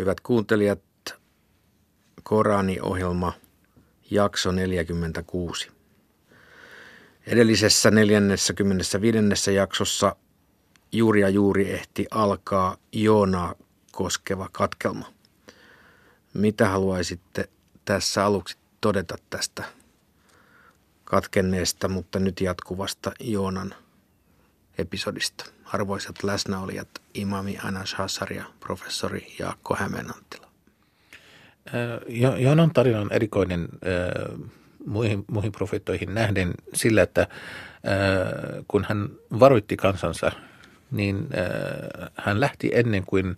Hyvät kuuntelijat, Korani-ohjelma, jakso 46. Edellisessä 45. jaksossa juuri ja juuri ehti alkaa Joonaa koskeva katkelma. Mitä haluaisitte tässä aluksi todeta tästä katkenneesta, mutta nyt jatkuvasta Joonan episodista? Arvoisat läsnäolijat, imami Anas Hassar ja professori Jaakko Hämeenanttila. Joonan tarina on erikoinen muihin, muihin profeettoihin nähden sillä, että kun hän varoitti kansansa, niin hän lähti ennen kuin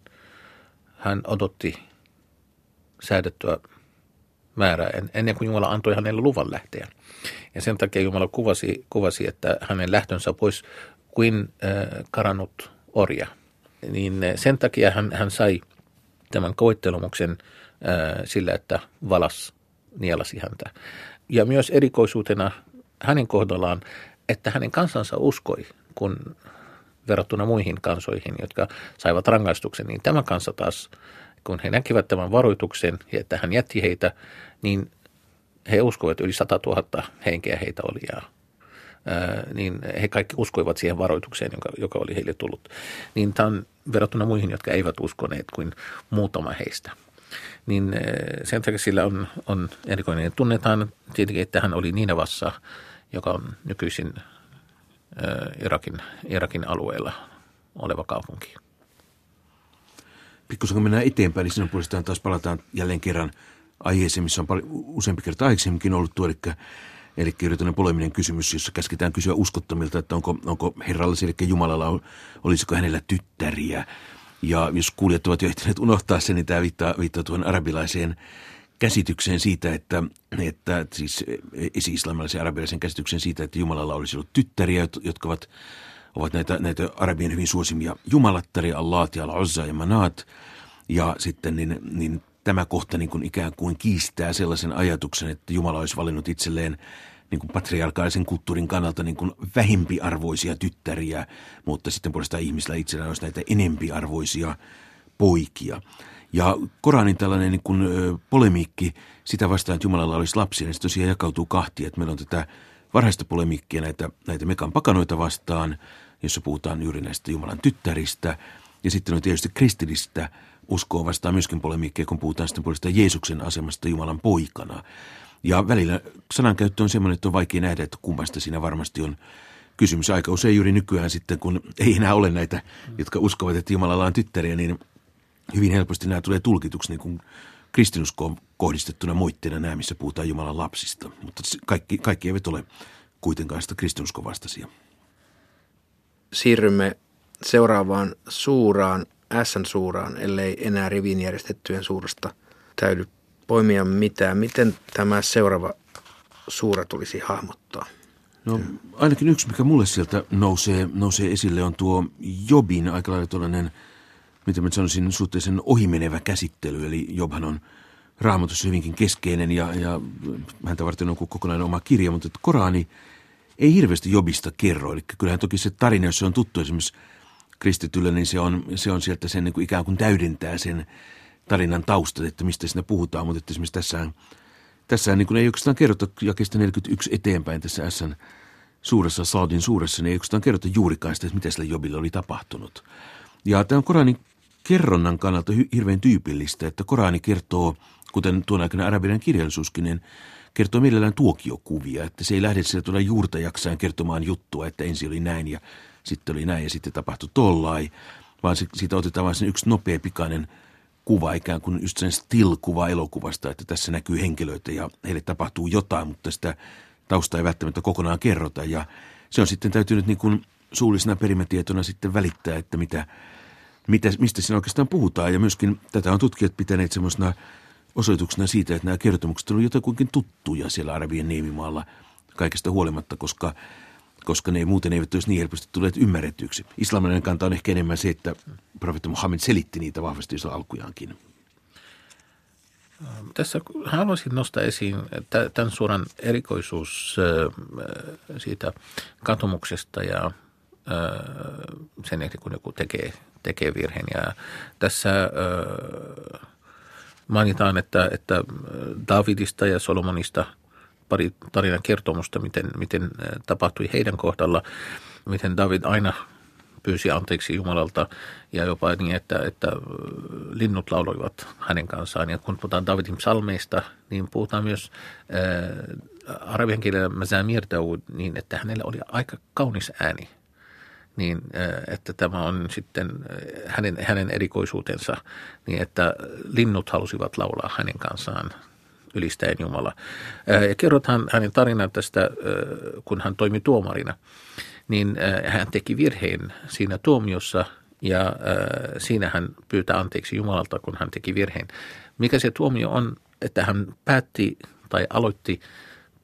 hän odotti säädettyä määrää, ennen kuin Jumala antoi hänelle luvan lähteä. Ja sen takia Jumala kuvasi, kuvasi että hänen lähtönsä pois kuin karannut orja. Niin sen takia hän, hän sai tämän koittelumuksen sillä, että valas nielasi häntä. Ja myös erikoisuutena hänen kohdallaan, että hänen kansansa uskoi, kun verrattuna muihin kansoihin, jotka saivat rangaistuksen, niin tämä kansa taas, kun he näkivät tämän varoituksen ja että hän jätti heitä, niin he uskoivat, että yli 100 000 henkeä heitä oli ja niin he kaikki uskoivat siihen varoitukseen, joka, joka oli heille tullut. Niin tämä on verrattuna muihin, jotka eivät uskoneet kuin muutama heistä niin sen takia sillä on, on erikoinen. Tunnetaan tietenkin, että hän oli Ninevassa, joka on nykyisin Irakin, Irakin alueella oleva kaupunki. Pikkusen kun mennään eteenpäin, niin sinun puolestaan taas palataan jälleen kerran aiheeseen, missä on paljon, useampi kerta aikaisemminkin ollut tuo, eli, eli yritetään poleminen kysymys, jossa käsketään kysyä uskottomilta, että onko, onko herralla, eli Jumalalla, olisiko hänellä tyttäriä. Ja jos kuulijat ovat jo ehtineet unohtaa sen, niin tämä viittaa, viittaa tuohon arabilaiseen käsitykseen siitä, että, että siis esi-islamilaisen arabilaisen käsityksen siitä, että Jumalalla olisi ollut tyttäriä, jotka ovat, ovat näitä, näitä arabien hyvin suosimia jumalattaria, Allah ja Al-Uzza ja Manat. Ja sitten niin, niin tämä kohta niin kuin ikään kuin kiistää sellaisen ajatuksen, että Jumala olisi valinnut itselleen niin kuin patriarkaalisen kulttuurin kannalta niin kuin vähempiarvoisia tyttäriä, mutta sitten puolestaan ihmisillä itsellään olisi näitä enempiarvoisia poikia. Ja Koranin tällainen niin kuin, polemiikki sitä vastaan, että Jumalalla olisi lapsia, niin se tosiaan jakautuu kahtia. Että meillä on tätä varhaista polemiikkia näitä, näitä mekan pakanoita vastaan, jossa puhutaan juuri näistä Jumalan tyttäristä. Ja sitten on tietysti kristillistä uskoa vastaan myöskin polemiikkia, kun puhutaan sitten puolestaan Jeesuksen asemasta Jumalan poikana. Ja välillä sanankäyttö on semmoinen, että on vaikea nähdä, että kummasta siinä varmasti on kysymys. Aika usein juuri nykyään sitten, kun ei enää ole näitä, jotka uskovat, että Jumalalla on tyttäriä, niin hyvin helposti nämä tulee tulkituksi niin kuin kristinuskoon kohdistettuna moitteena nämä, missä puhutaan Jumalan lapsista. Mutta kaikki, kaikki eivät ole kuitenkaan sitä kristinuskovastaisia. Siirrymme seuraavaan suuraan, S-suuraan, ellei enää rivin järjestettyjen suurasta täydy poimia mitään. Miten tämä seuraava suura tulisi hahmottaa? No ainakin yksi, mikä mulle sieltä nousee, nousee esille, on tuo Jobin aika lailla tuollainen, miten mä sanoisin, suhteellisen ohimenevä käsittely. Eli Jobhan on raamatussa hyvinkin keskeinen ja, ja häntä varten on kokonainen oma kirja, mutta Korani ei hirveästi Jobista kerro. Eli kyllähän toki se tarina, jos se on tuttu esimerkiksi kristitylle, niin se on, se on sieltä sen niin kuin ikään kuin täydentää sen tarinan taustat, että mistä siinä puhutaan, mutta että esimerkiksi tässä, tässä niin kuin ei oikeastaan kerrota jakesta 41 eteenpäin tässä SN suuressa Saadin suuressa, niin ei oikeastaan kerrota juurikaan sitä, että mitä sillä Jobille oli tapahtunut. Ja tämä on Koranin kerronnan kannalta hirveän tyypillistä, että Korani kertoo, kuten tuon aikana arabian kirjallisuuskin, niin kertoo mielellään tuokiokuvia, että se ei lähde sieltä tuolla juurta jaksaan kertomaan juttua, että ensin oli näin ja sitten oli näin ja sitten tapahtui tollai, vaan se, siitä otetaan vain sen yksi nopea pikainen – kuva, ikään kuin just sen still-kuva elokuvasta, että tässä näkyy henkilöitä ja heille tapahtuu jotain, mutta sitä taustaa ei välttämättä kokonaan kerrota. Ja se on sitten täytynyt niin kuin suullisena perimätietona sitten välittää, että mitä, mitä, mistä siinä oikeastaan puhutaan. Ja myöskin tätä on tutkijat pitäneet semmoisena osoituksena siitä, että nämä kertomukset ovat jotakuinkin tuttuja siellä Arabien niemimaalla kaikesta huolimatta, koska koska ne muuten eivät olisi niin helposti tulleet ymmärretyksi. Islamilainen kanta on ehkä enemmän se, että profeetta Muhammed selitti niitä vahvasti jo alkujaankin. Tässä haluaisin nostaa esiin tämän suoran erikoisuus siitä katumuksesta ja sen jälkeen, kun joku tekee, tekee virheen. Ja tässä mainitaan, että, että Davidista ja Solomonista pari tarinan kertomusta, miten, miten tapahtui heidän kohdalla, miten David aina pyysi anteeksi Jumalalta ja jopa niin, että, että linnut lauloivat hänen kanssaan. Ja kun puhutaan Davidin psalmeista, niin puhutaan myös äh, arabian kielellä Mazamir niin, että hänellä oli aika kaunis ääni. Niin, äh, että tämä on sitten hänen, hänen erikoisuutensa, niin että linnut halusivat laulaa hänen kanssaan ylistäen Jumala. Ja kerrotaan hänen tarinaa tästä, kun hän toimi tuomarina niin äh, hän teki virheen siinä tuomiossa ja äh, siinä hän pyytää anteeksi Jumalalta, kun hän teki virheen. Mikä se tuomio on, että hän päätti tai aloitti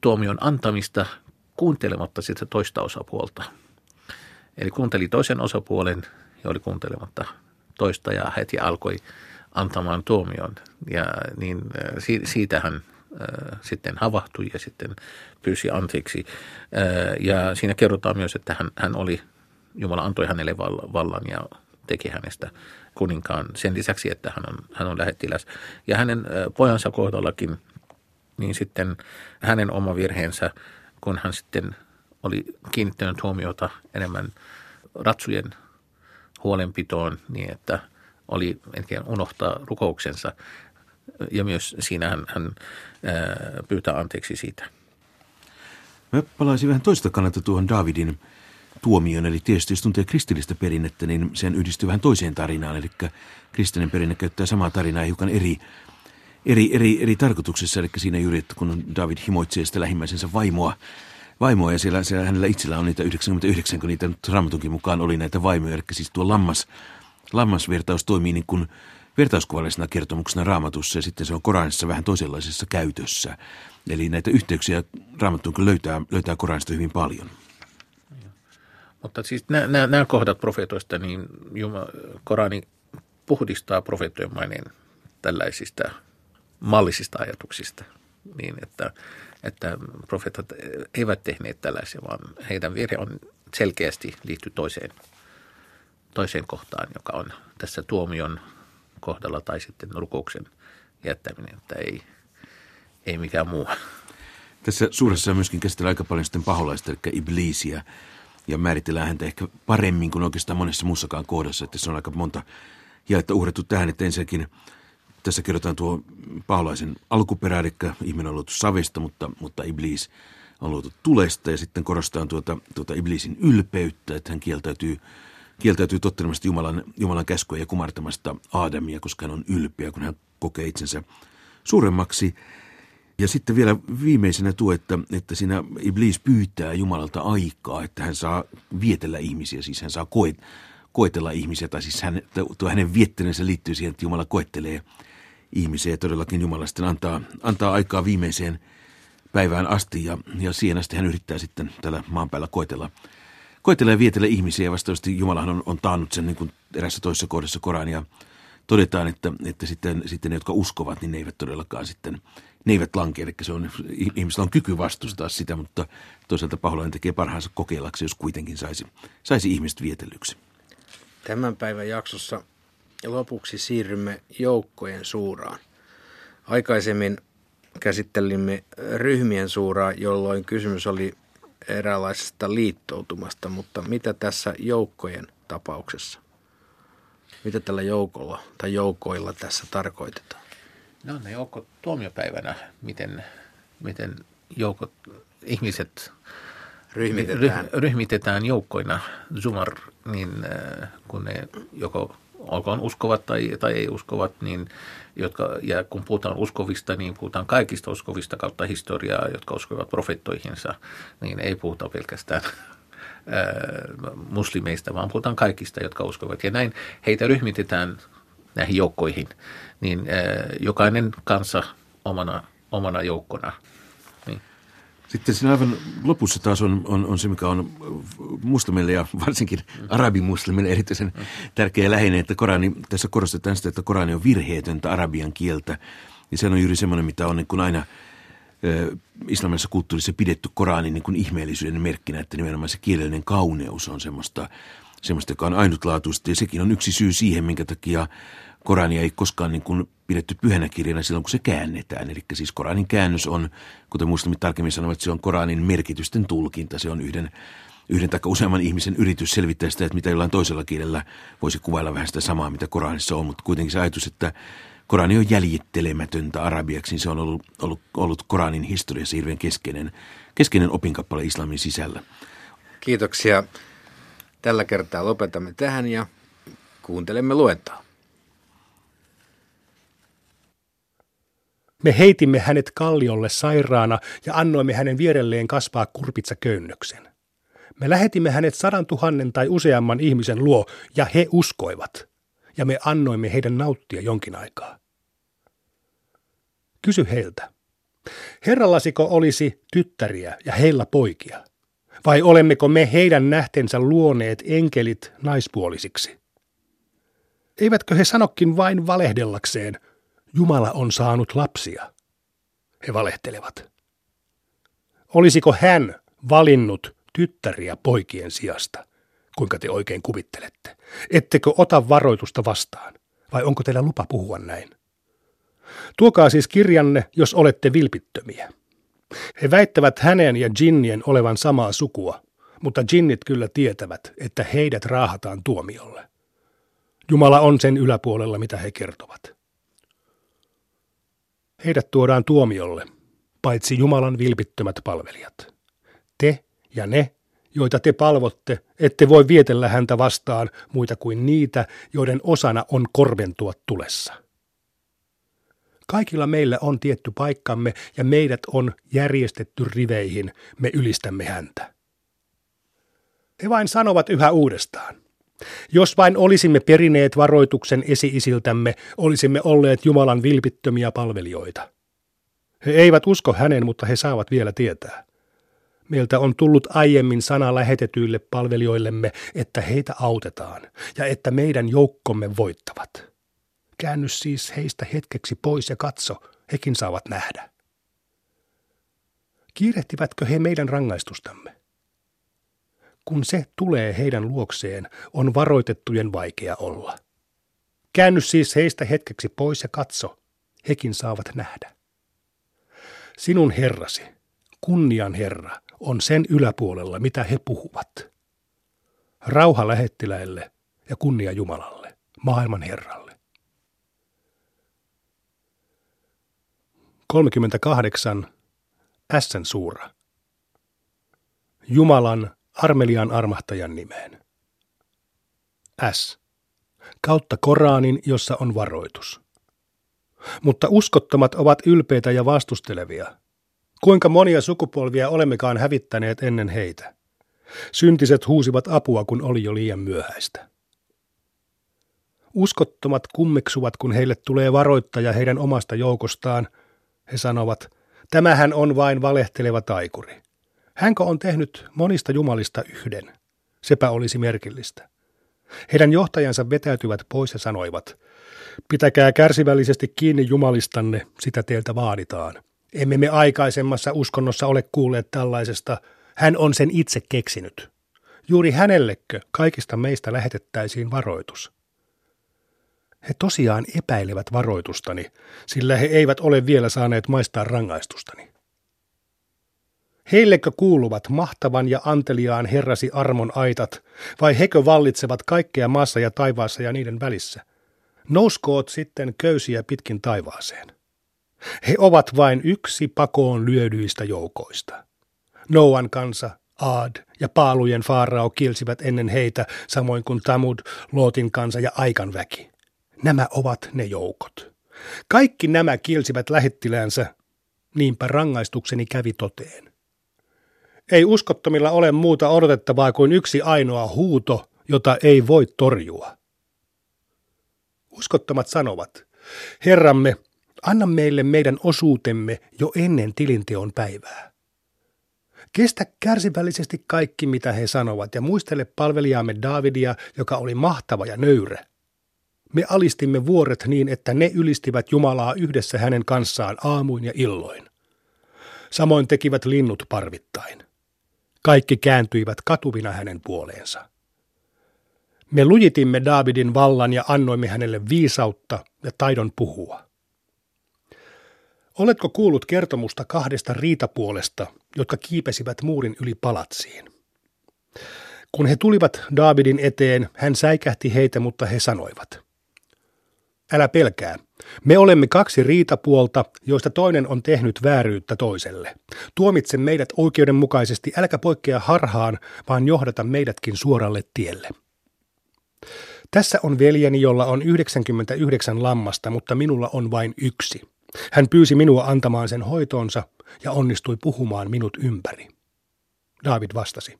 tuomion antamista kuuntelematta sitä toista osapuolta. Eli kuunteli toisen osapuolen ja oli kuuntelematta toista ja heti alkoi antamaan tuomion. Ja niin äh, siitä hän sitten havahtui ja sitten pyysi anteeksi. Ja siinä kerrotaan myös, että hän, hän oli, Jumala antoi hänelle vallan ja teki hänestä kuninkaan sen lisäksi, että hän on, hän on lähettiläs. Ja hänen pojansa kohdallakin, niin sitten hänen oma virheensä, kun hän sitten oli kiinnittänyt huomiota enemmän ratsujen huolenpitoon, niin että oli en unohtaa rukouksensa, ja myös siinä hän, hän pyytää anteeksi siitä. Mä palaisin vähän toista kannalta tuohon Davidin tuomioon, eli tietysti jos tuntee kristillistä perinnettä, niin sen yhdistyy vähän toiseen tarinaan, eli kristillinen perinne käyttää samaa tarinaa hiukan eri, eri, eri, eri tarkoituksessa, eli siinä juuri, että kun David himoitsee sitä lähimmäisensä vaimoa, vaimoa ja siellä, siellä hänellä itsellä on niitä 99, kun niitä nyt mukaan oli näitä vaimoja, eli siis tuo lammas, lammasvertaus toimii niin kuin vertauskuvallisena kertomuksena raamatussa ja sitten se on Koranissa vähän toisenlaisessa käytössä. Eli näitä yhteyksiä raamattuun löytää, löytää Koranista hyvin paljon. Mutta siis nämä, nämä, nämä kohdat profeetoista, niin Jumala, Korani puhdistaa profeettojen maineen tällaisista mallisista ajatuksista, niin että, että profeetat eivät tehneet tällaisia, vaan heidän virhe on selkeästi liittyy toiseen, toiseen kohtaan, joka on tässä tuomion kohdalla tai sitten rukouksen jättäminen, että ei, ei mikään muu. Tässä suuressa myöskin käsitellään aika paljon sitten paholaista, eli ibliisiä, ja määritellään häntä ehkä paremmin kuin oikeastaan monessa muussakaan kohdassa, että se on aika monta jaetta uhrettu tähän, että ensinnäkin tässä kerrotaan tuo paholaisen alkuperä, eli ihminen on luotu savesta, mutta, mutta iblis on luotu tulesta, ja sitten korostaa tuota, tuota iblisin ylpeyttä, että hän kieltäytyy kieltäytyy tottelemasta Jumalan, Jumalan käskyä ja kumartamasta Aadamia, koska hän on ylpeä, kun hän kokee itsensä suuremmaksi. Ja sitten vielä viimeisenä tuo, että, että siinä Iblis pyytää Jumalalta aikaa, että hän saa vietellä ihmisiä, siis hän saa koet, koetella ihmisiä, tai siis hän, tuo hänen viettelynsä liittyy siihen, että Jumala koettelee ihmisiä ja todellakin Jumala sitten antaa, antaa aikaa viimeiseen päivään asti ja, ja siihen asti hän yrittää sitten tällä maan päällä koetella koettelee ja vietellä ihmisiä vastaavasti Jumalahan on, on taannut sen niin kuin erässä toisessa kohdassa Korania. Todetaan, että, että sitten, sitten ne, jotka uskovat, niin ne eivät todellakaan sitten, ne eivät lankea. Eli se on, ihmisellä on kyky vastustaa sitä, mutta toisaalta paholainen tekee parhaansa kokeillaksi, jos kuitenkin saisi, saisi ihmiset vietellyksi. Tämän päivän jaksossa lopuksi siirrymme joukkojen suuraan. Aikaisemmin käsittelimme ryhmien suuraa, jolloin kysymys oli eräänlaisesta liittoutumasta, mutta mitä tässä joukkojen tapauksessa? Mitä tällä joukolla tai joukoilla tässä tarkoitetaan? No ne joukot tuomiopäivänä, miten, miten joukot, ihmiset ryhmitetään, ryhmitetään joukkoina, zumar, niin äh, kun ne joko olkoon uskovat tai, tai ei uskovat, niin jotka, ja kun puhutaan uskovista, niin puhutaan kaikista uskovista kautta historiaa, jotka uskovat profettoihinsa, niin ei puhuta pelkästään muslimeista, vaan puhutaan kaikista, jotka uskovat. Ja näin heitä ryhmitetään näihin joukkoihin, niin jokainen kansa omana, omana joukkona – sitten siinä aivan lopussa taas on, on, on se, mikä on muslimille ja varsinkin arabimuslimille erityisen tärkeä ja että Korani, tässä korostetaan sitä, että Korani on virheetöntä arabian kieltä. Ja se on juuri semmoinen, mitä on niin kuin aina islamilaisessa kulttuurissa pidetty Koranin niin kuin ihmeellisyyden merkkinä, että nimenomaan se kielellinen kauneus on semmoista, semmoista, joka on ainutlaatuista. Ja sekin on yksi syy siihen, minkä takia Korania ei koskaan niin kuin pidetty pyhänä kirjana silloin, kun se käännetään. Eli siis Koranin käännös on, kuten muistamme tarkemmin sanoa, että se on Koranin merkitysten tulkinta. Se on yhden, yhden tai useamman ihmisen yritys selvittää sitä, että mitä jollain toisella kielellä voisi kuvailla vähän sitä samaa, mitä Koranissa on. Mutta kuitenkin se ajatus, että Korani on jäljittelemätöntä arabiaksi, niin se on ollut, ollut, ollut Koranin historiassa hirveän keskeinen, keskeinen opinkappale islamin sisällä. Kiitoksia. Tällä kertaa lopetamme tähän ja kuuntelemme luentaa. Me heitimme hänet kalliolle sairaana ja annoimme hänen vierelleen kasvaa kurpitsa köynnöksen. Me lähetimme hänet sadan tuhannen tai useamman ihmisen luo, ja he uskoivat, ja me annoimme heidän nauttia jonkin aikaa. Kysy heiltä. Herrallasiko olisi tyttäriä ja heillä poikia? Vai olemmeko me heidän nähtensä luoneet enkelit naispuolisiksi? Eivätkö he sanokin vain valehdellakseen, Jumala on saanut lapsia? He valehtelevat. Olisiko hän valinnut tyttäriä poikien sijasta? Kuinka te oikein kuvittelette? Ettekö ota varoitusta vastaan? Vai onko teillä lupa puhua näin? Tuokaa siis kirjanne, jos olette vilpittömiä. He väittävät hänen ja Jinnien olevan samaa sukua, mutta Jinnit kyllä tietävät, että heidät raahataan tuomiolle. Jumala on sen yläpuolella, mitä he kertovat. Heidät tuodaan tuomiolle, paitsi Jumalan vilpittömät palvelijat. Te ja ne, joita te palvotte, ette voi vietellä häntä vastaan muita kuin niitä, joiden osana on korventua tulessa. Kaikilla meillä on tietty paikkamme ja meidät on järjestetty riveihin, me ylistämme häntä. He vain sanovat yhä uudestaan. Jos vain olisimme perineet varoituksen esi-isiltämme, olisimme olleet Jumalan vilpittömiä palvelijoita. He eivät usko hänen, mutta he saavat vielä tietää. Meiltä on tullut aiemmin sana lähetetyille palvelijoillemme, että heitä autetaan ja että meidän joukkomme voittavat. Käänny siis heistä hetkeksi pois ja katso, hekin saavat nähdä. Kiirehtivätkö he meidän rangaistustamme? Kun se tulee heidän luokseen, on varoitettujen vaikea olla. Käänny siis heistä hetkeksi pois ja katso, hekin saavat nähdä. Sinun herrasi, kunnian Herra, on sen yläpuolella, mitä he puhuvat. Rauha lähettiläille ja kunnia Jumalalle, maailman Herralle. 38. Ässän suura. Jumalan armelian armahtajan nimeen. S. Kautta Koraanin, jossa on varoitus. Mutta uskottomat ovat ylpeitä ja vastustelevia. Kuinka monia sukupolvia olemmekaan hävittäneet ennen heitä? Syntiset huusivat apua, kun oli jo liian myöhäistä. Uskottomat kummeksuvat, kun heille tulee varoittaja heidän omasta joukostaan. He sanovat, tämähän on vain valehteleva taikuri. Hänkö on tehnyt monista jumalista yhden? Sepä olisi merkillistä. Heidän johtajansa vetäytyvät pois ja sanoivat, pitäkää kärsivällisesti kiinni jumalistanne, sitä teiltä vaaditaan. Emme me aikaisemmassa uskonnossa ole kuulleet tällaisesta, hän on sen itse keksinyt. Juuri hänellekö kaikista meistä lähetettäisiin varoitus? He tosiaan epäilevät varoitustani, sillä he eivät ole vielä saaneet maistaa rangaistustani. Heillekö kuuluvat mahtavan ja anteliaan herrasi armon aitat, vai hekö vallitsevat kaikkea maassa ja taivaassa ja niiden välissä? Nouskoot sitten köysiä pitkin taivaaseen. He ovat vain yksi pakoon lyödyistä joukoista. Noan kansa, Aad ja paalujen faarao kilsivät ennen heitä, samoin kuin Tamud, Lootin kansa ja Aikan väki. Nämä ovat ne joukot. Kaikki nämä kilsivät lähettiläänsä, niinpä rangaistukseni kävi toteen. Ei uskottomilla ole muuta odotettavaa kuin yksi ainoa huuto, jota ei voi torjua. Uskottomat sanovat, Herramme, anna meille meidän osuutemme jo ennen tilinteon päivää. Kestä kärsivällisesti kaikki, mitä he sanovat, ja muistele palvelijaamme Davidia, joka oli mahtava ja nöyrä. Me alistimme vuoret niin, että ne ylistivät Jumalaa yhdessä hänen kanssaan aamuin ja illoin. Samoin tekivät linnut parvittain. Kaikki kääntyivät katuvina hänen puoleensa. Me lujitimme Davidin vallan ja annoimme hänelle viisautta ja taidon puhua. Oletko kuullut kertomusta kahdesta riitapuolesta, jotka kiipesivät muurin yli palatsiin? Kun he tulivat Davidin eteen, hän säikähti heitä, mutta he sanoivat, Älä pelkää, me olemme kaksi riitapuolta, joista toinen on tehnyt vääryyttä toiselle. Tuomitse meidät oikeudenmukaisesti, äläkä poikkea harhaan, vaan johdata meidätkin suoralle tielle. Tässä on veljeni, jolla on 99 lammasta, mutta minulla on vain yksi. Hän pyysi minua antamaan sen hoitoonsa ja onnistui puhumaan minut ympäri. David vastasi.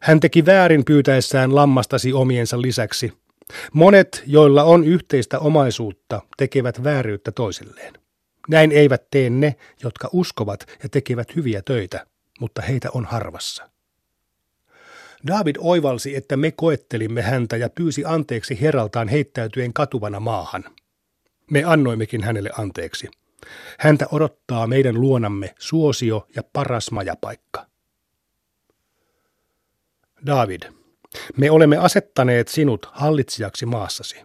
Hän teki väärin pyytäessään lammastasi omiensa lisäksi. Monet, joilla on yhteistä omaisuutta, tekevät vääryyttä toisilleen. Näin eivät tee ne, jotka uskovat ja tekevät hyviä töitä, mutta heitä on harvassa. David oivalsi, että me koettelimme häntä ja pyysi anteeksi heraltaan heittäytyen katuvana maahan. Me annoimmekin hänelle anteeksi. Häntä odottaa meidän luonamme suosio ja paras majapaikka. David, me olemme asettaneet sinut hallitsijaksi maassasi.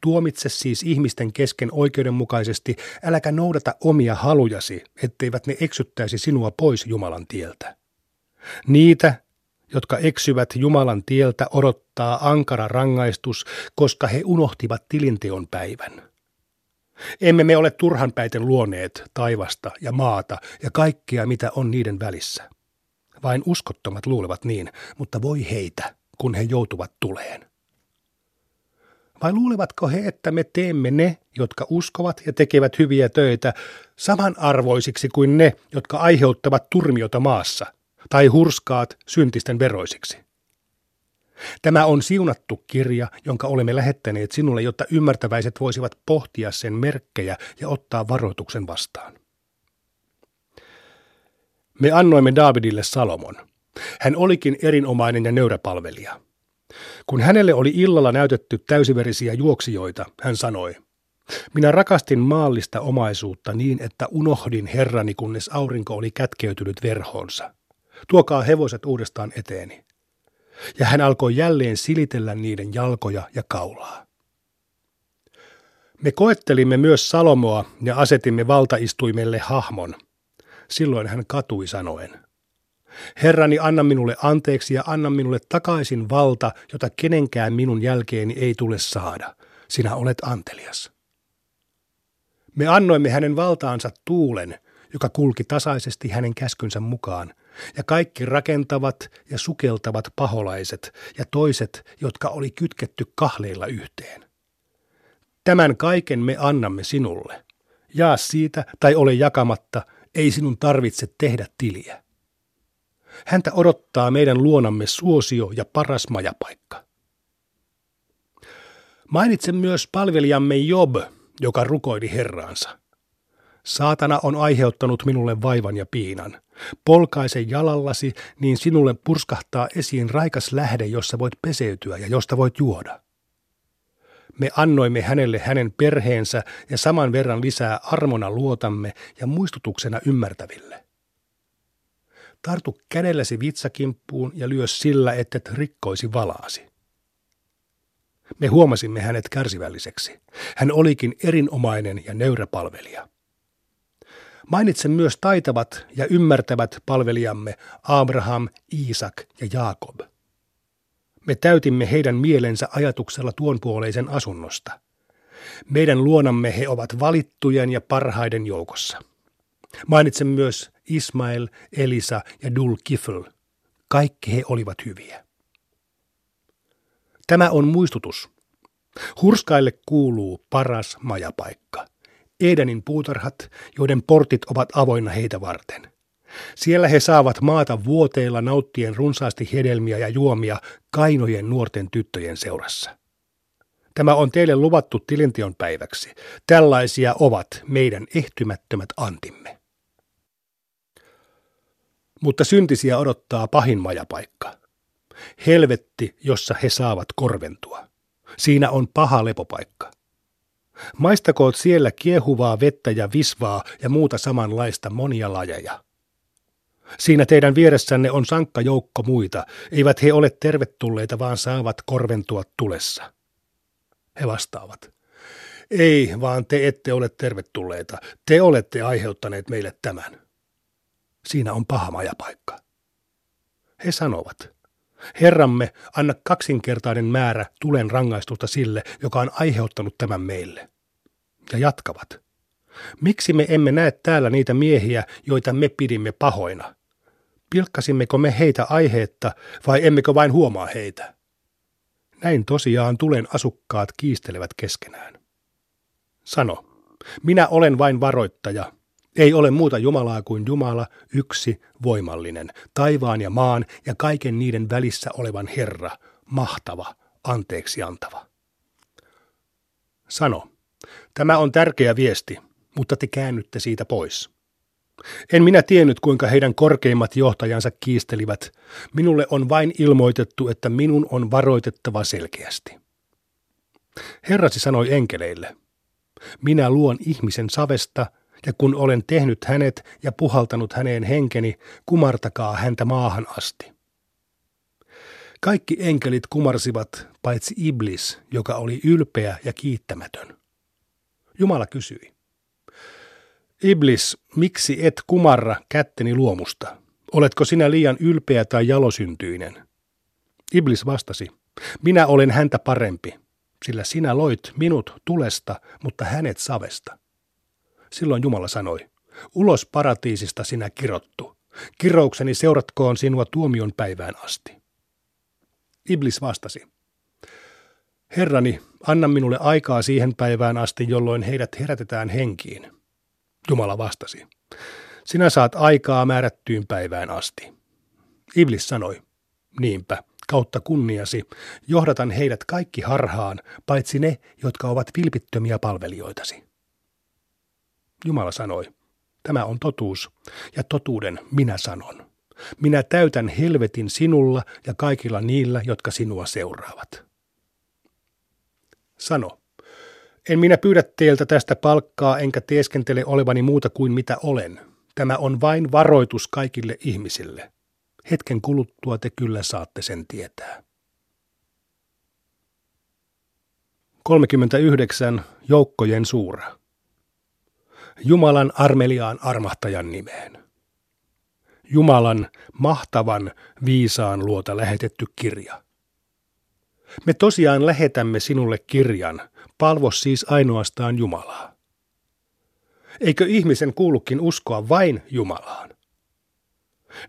Tuomitse siis ihmisten kesken oikeudenmukaisesti, äläkä noudata omia halujasi, etteivät ne eksyttäisi sinua pois Jumalan tieltä. Niitä, jotka eksyvät Jumalan tieltä, odottaa ankara rangaistus, koska he unohtivat tilinteon päivän. Emme me ole turhanpäiten luoneet taivasta ja maata ja kaikkea, mitä on niiden välissä. Vain uskottomat luulevat niin, mutta voi heitä, kun he joutuvat tuleen. Vai luulevatko he, että me teemme ne, jotka uskovat ja tekevät hyviä töitä, samanarvoisiksi kuin ne, jotka aiheuttavat turmiota maassa, tai hurskaat syntisten veroisiksi? Tämä on siunattu kirja, jonka olemme lähettäneet sinulle, jotta ymmärtäväiset voisivat pohtia sen merkkejä ja ottaa varoituksen vastaan. Me annoimme Davidille Salomon. Hän olikin erinomainen ja nöyrä palvelija. Kun hänelle oli illalla näytetty täysiverisiä juoksijoita, hän sanoi, minä rakastin maallista omaisuutta niin, että unohdin herrani, kunnes aurinko oli kätkeytynyt verhoonsa. Tuokaa hevoset uudestaan eteeni. Ja hän alkoi jälleen silitellä niiden jalkoja ja kaulaa. Me koettelimme myös Salomoa ja asetimme valtaistuimelle hahmon – Silloin hän katui sanoen, Herrani, anna minulle anteeksi ja anna minulle takaisin valta, jota kenenkään minun jälkeeni ei tule saada. Sinä olet antelias. Me annoimme hänen valtaansa tuulen, joka kulki tasaisesti hänen käskynsä mukaan, ja kaikki rakentavat ja sukeltavat paholaiset ja toiset, jotka oli kytketty kahleilla yhteen. Tämän kaiken me annamme sinulle. Jaa siitä tai ole jakamatta, ei sinun tarvitse tehdä tiliä. Häntä odottaa meidän luonamme suosio ja paras majapaikka. Mainitsen myös palvelijamme Job, joka rukoili Herraansa. Saatana on aiheuttanut minulle vaivan ja piinan. Polkaise jalallasi, niin sinulle purskahtaa esiin raikas lähde, jossa voit peseytyä ja josta voit juoda. Me annoimme hänelle hänen perheensä ja saman verran lisää armona luotamme ja muistutuksena ymmärtäville. Tartu kädelläsi vitsakimppuun ja lyö sillä, et rikkoisi valaasi. Me huomasimme hänet kärsivälliseksi. Hän olikin erinomainen ja nöyrä palvelija. Mainitsen myös taitavat ja ymmärtävät palvelijamme Abraham, Iisak ja Jaakob – me täytimme heidän mielensä ajatuksella tuonpuoleisen asunnosta. Meidän luonamme he ovat valittujen ja parhaiden joukossa. Mainitsen myös Ismail, Elisa ja Dul Kifl. Kaikki he olivat hyviä. Tämä on muistutus. Hurskaille kuuluu paras majapaikka. Edenin puutarhat, joiden portit ovat avoinna heitä varten. Siellä he saavat maata vuoteilla nauttien runsaasti hedelmiä ja juomia kainojen nuorten tyttöjen seurassa. Tämä on teille luvattu tilintion päiväksi. Tällaisia ovat meidän ehtymättömät antimme. Mutta syntisiä odottaa pahin majapaikka. Helvetti, jossa he saavat korventua. Siinä on paha lepopaikka. Maistakoot siellä kiehuvaa vettä ja visvaa ja muuta samanlaista monia lajeja. Siinä teidän vieressänne on sankka joukko muita. Eivät he ole tervetulleita, vaan saavat korventua tulessa. He vastaavat. Ei, vaan te ette ole tervetulleita. Te olette aiheuttaneet meille tämän. Siinä on paha majapaikka. He sanovat, Herramme, anna kaksinkertainen määrä tulen rangaistusta sille, joka on aiheuttanut tämän meille. Ja jatkavat. Miksi me emme näe täällä niitä miehiä, joita me pidimme pahoina? Pilkkasimmeko me heitä aiheetta vai emmekö vain huomaa heitä? Näin tosiaan tulen asukkaat kiistelevät keskenään. Sano, minä olen vain varoittaja. Ei ole muuta Jumalaa kuin Jumala, yksi, voimallinen, taivaan ja maan ja kaiken niiden välissä olevan Herra, mahtava, anteeksi antava. Sano, tämä on tärkeä viesti, mutta te käännytte siitä pois. En minä tiennyt, kuinka heidän korkeimmat johtajansa kiistelivät. Minulle on vain ilmoitettu, että minun on varoitettava selkeästi. Herrasi sanoi enkeleille, minä luon ihmisen savesta, ja kun olen tehnyt hänet ja puhaltanut häneen henkeni, kumartakaa häntä maahan asti. Kaikki enkelit kumarsivat, paitsi Iblis, joka oli ylpeä ja kiittämätön. Jumala kysyi, Iblis, miksi et kumarra kätteni luomusta? Oletko sinä liian ylpeä tai jalosyntyinen? Iblis vastasi, minä olen häntä parempi, sillä sinä loit minut tulesta, mutta hänet savesta. Silloin Jumala sanoi, ulos paratiisista sinä kirottu. Kiroukseni seuratkoon sinua tuomion päivään asti. Iblis vastasi, Herrani, anna minulle aikaa siihen päivään asti, jolloin heidät herätetään henkiin. Jumala vastasi, sinä saat aikaa määrättyyn päivään asti. Iblis sanoi, niinpä, kautta kunniasi, johdatan heidät kaikki harhaan, paitsi ne, jotka ovat vilpittömiä palvelijoitasi. Jumala sanoi, tämä on totuus, ja totuuden minä sanon. Minä täytän helvetin sinulla ja kaikilla niillä, jotka sinua seuraavat. Sano, en minä pyydä teiltä tästä palkkaa enkä teeskentele olevani muuta kuin mitä olen. Tämä on vain varoitus kaikille ihmisille. Hetken kuluttua te kyllä saatte sen tietää. 39. Joukkojen suura. Jumalan armeliaan armahtajan nimeen. Jumalan mahtavan viisaan luota lähetetty kirja. Me tosiaan lähetämme sinulle kirjan, palvo siis ainoastaan Jumalaa. Eikö ihmisen kuulukin uskoa vain Jumalaan?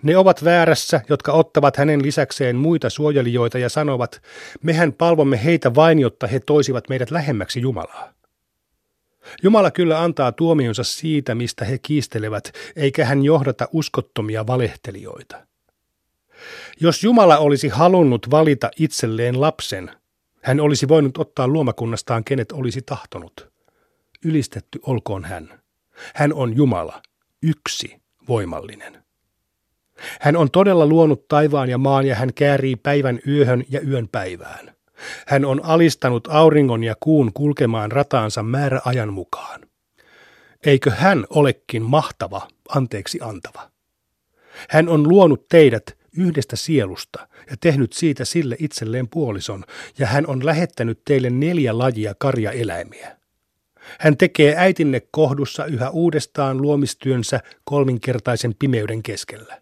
Ne ovat väärässä, jotka ottavat hänen lisäkseen muita suojelijoita ja sanovat, mehän palvomme heitä vain, jotta he toisivat meidät lähemmäksi Jumalaa. Jumala kyllä antaa tuomionsa siitä, mistä he kiistelevät, eikä hän johdata uskottomia valehtelijoita. Jos Jumala olisi halunnut valita itselleen lapsen, hän olisi voinut ottaa luomakunnastaan kenet olisi tahtonut. Ylistetty olkoon hän. Hän on Jumala, yksi, voimallinen. Hän on todella luonut taivaan ja maan ja hän käärii päivän yöhön ja yön päivään. Hän on alistanut auringon ja kuun kulkemaan rataansa määräajan mukaan. Eikö hän olekin mahtava, anteeksi antava? Hän on luonut teidät yhdestä sielusta ja tehnyt siitä sille itselleen puolison, ja hän on lähettänyt teille neljä lajia karjaeläimiä. Hän tekee äitinne kohdussa yhä uudestaan luomistyönsä kolminkertaisen pimeyden keskellä.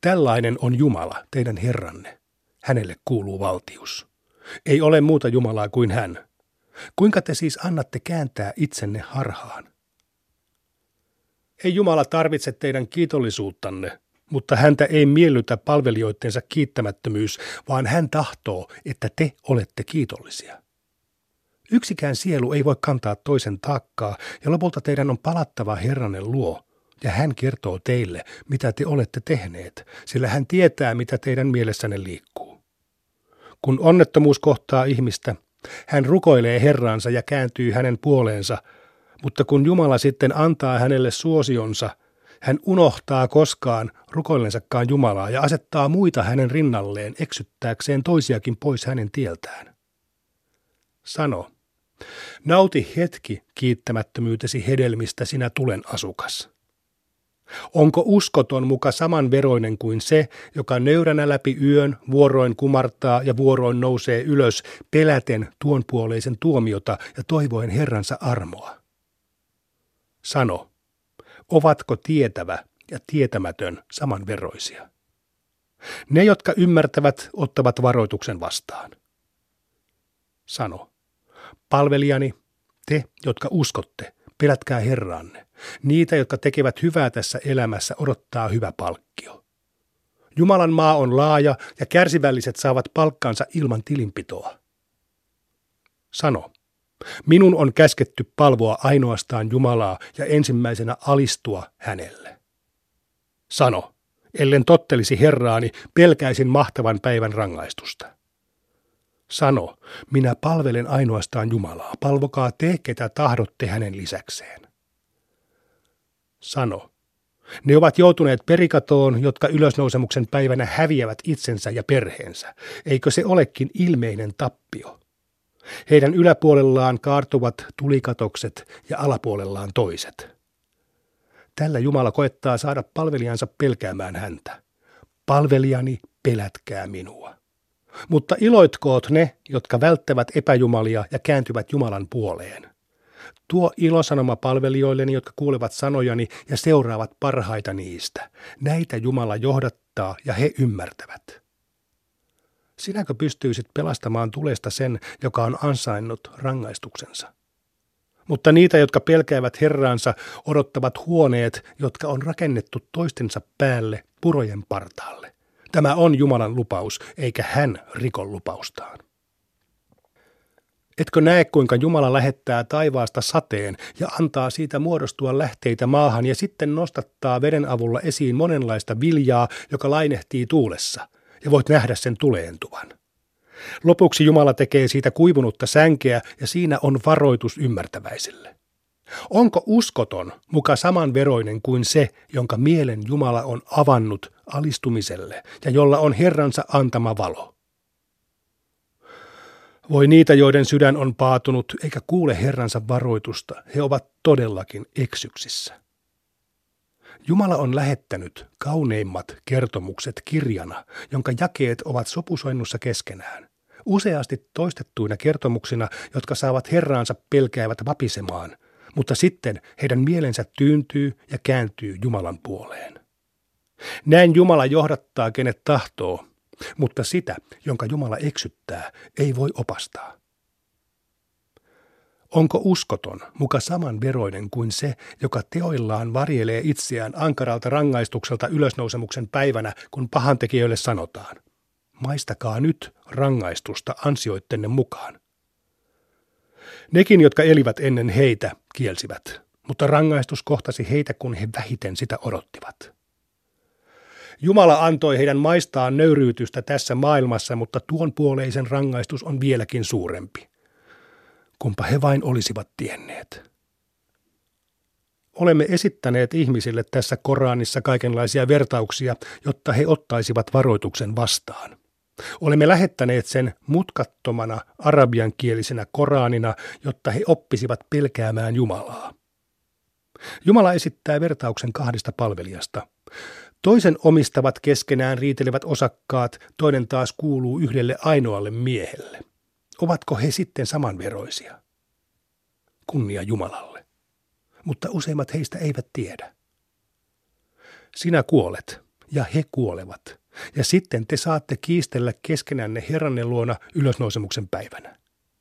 Tällainen on Jumala, teidän Herranne. Hänelle kuuluu valtius. Ei ole muuta Jumalaa kuin hän. Kuinka te siis annatte kääntää itsenne harhaan? Ei Jumala tarvitse teidän kiitollisuuttanne, mutta häntä ei miellytä palvelijoittensa kiittämättömyys, vaan hän tahtoo, että te olette kiitollisia. Yksikään sielu ei voi kantaa toisen taakkaa, ja lopulta teidän on palattava Herranen luo, ja hän kertoo teille, mitä te olette tehneet, sillä hän tietää, mitä teidän mielessänne liikkuu. Kun onnettomuus kohtaa ihmistä, hän rukoilee Herransa ja kääntyy hänen puoleensa, mutta kun Jumala sitten antaa hänelle suosionsa – hän unohtaa koskaan rukoillensakaan Jumalaa ja asettaa muita hänen rinnalleen eksyttääkseen toisiakin pois hänen tieltään. Sano, nauti hetki kiittämättömyytesi hedelmistä sinä tulen asukas. Onko uskoton muka samanveroinen kuin se, joka nöyränä läpi yön vuoroin kumartaa ja vuoroin nousee ylös peläten tuonpuoleisen tuomiota ja toivoen Herransa armoa? Sano, ovatko tietävä ja tietämätön samanveroisia? Ne, jotka ymmärtävät, ottavat varoituksen vastaan. Sano, palvelijani, te, jotka uskotte, pelätkää Herranne. Niitä, jotka tekevät hyvää tässä elämässä, odottaa hyvä palkkio. Jumalan maa on laaja ja kärsivälliset saavat palkkansa ilman tilinpitoa. Sano, minun on käsketty palvoa ainoastaan Jumalaa ja ensimmäisenä alistua hänelle. Sano, ellen tottelisi Herraani, pelkäisin mahtavan päivän rangaistusta. Sano, minä palvelen ainoastaan Jumalaa, palvokaa te, ketä tahdotte hänen lisäkseen. Sano, ne ovat joutuneet perikatoon, jotka ylösnousemuksen päivänä häviävät itsensä ja perheensä. Eikö se olekin ilmeinen tappio? Heidän yläpuolellaan kaartuvat tulikatokset ja alapuolellaan toiset. Tällä Jumala koettaa saada palvelijansa pelkäämään häntä. Palvelijani, pelätkää minua. Mutta iloitkoot ne, jotka välttävät epäjumalia ja kääntyvät Jumalan puoleen. Tuo ilosanoma palvelijoilleni, jotka kuulevat sanojani ja seuraavat parhaita niistä. Näitä Jumala johdattaa ja he ymmärtävät. Sinäkö pystyisit pelastamaan tulesta sen, joka on ansainnut rangaistuksensa? Mutta niitä, jotka pelkäävät Herraansa, odottavat huoneet, jotka on rakennettu toistensa päälle purojen partaalle. Tämä on Jumalan lupaus, eikä hän rikon lupaustaan. Etkö näe, kuinka Jumala lähettää taivaasta sateen ja antaa siitä muodostua lähteitä maahan ja sitten nostattaa veden avulla esiin monenlaista viljaa, joka lainehtii tuulessa, ja voit nähdä sen tuleentuvan. Lopuksi Jumala tekee siitä kuivunutta sänkeä ja siinä on varoitus ymmärtäväisille. Onko uskoton muka samanveroinen kuin se, jonka mielen Jumala on avannut alistumiselle ja jolla on Herransa antama valo? Voi niitä, joiden sydän on paatunut eikä kuule Herransa varoitusta, he ovat todellakin eksyksissä. Jumala on lähettänyt kauneimmat kertomukset kirjana, jonka jakeet ovat sopusoinnussa keskenään. Useasti toistettuina kertomuksina, jotka saavat Herraansa pelkäävät vapisemaan, mutta sitten heidän mielensä tyyntyy ja kääntyy Jumalan puoleen. Näin Jumala johdattaa kenet tahtoo, mutta sitä, jonka Jumala eksyttää, ei voi opastaa. Onko uskoton muka samanveroinen kuin se, joka teoillaan varjelee itseään ankaralta rangaistukselta ylösnousemuksen päivänä, kun pahantekijöille sanotaan, maistakaa nyt rangaistusta ansioittenne mukaan. Nekin, jotka elivät ennen heitä, kielsivät, mutta rangaistus kohtasi heitä, kun he vähiten sitä odottivat. Jumala antoi heidän maistaan nöyryytystä tässä maailmassa, mutta tuon puoleisen rangaistus on vieläkin suurempi. Kumpa he vain olisivat tienneet. Olemme esittäneet ihmisille tässä Koranissa kaikenlaisia vertauksia, jotta he ottaisivat varoituksen vastaan. Olemme lähettäneet sen mutkattomana arabiankielisenä Koranina, jotta he oppisivat pelkäämään Jumalaa. Jumala esittää vertauksen kahdesta palvelijasta. Toisen omistavat keskenään riitelevät osakkaat, toinen taas kuuluu yhdelle ainoalle miehelle. Ovatko he sitten samanveroisia? Kunnia Jumalalle. Mutta useimmat heistä eivät tiedä. Sinä kuolet, ja he kuolevat, ja sitten te saatte kiistellä keskenänne Herranne luona ylösnousemuksen päivänä.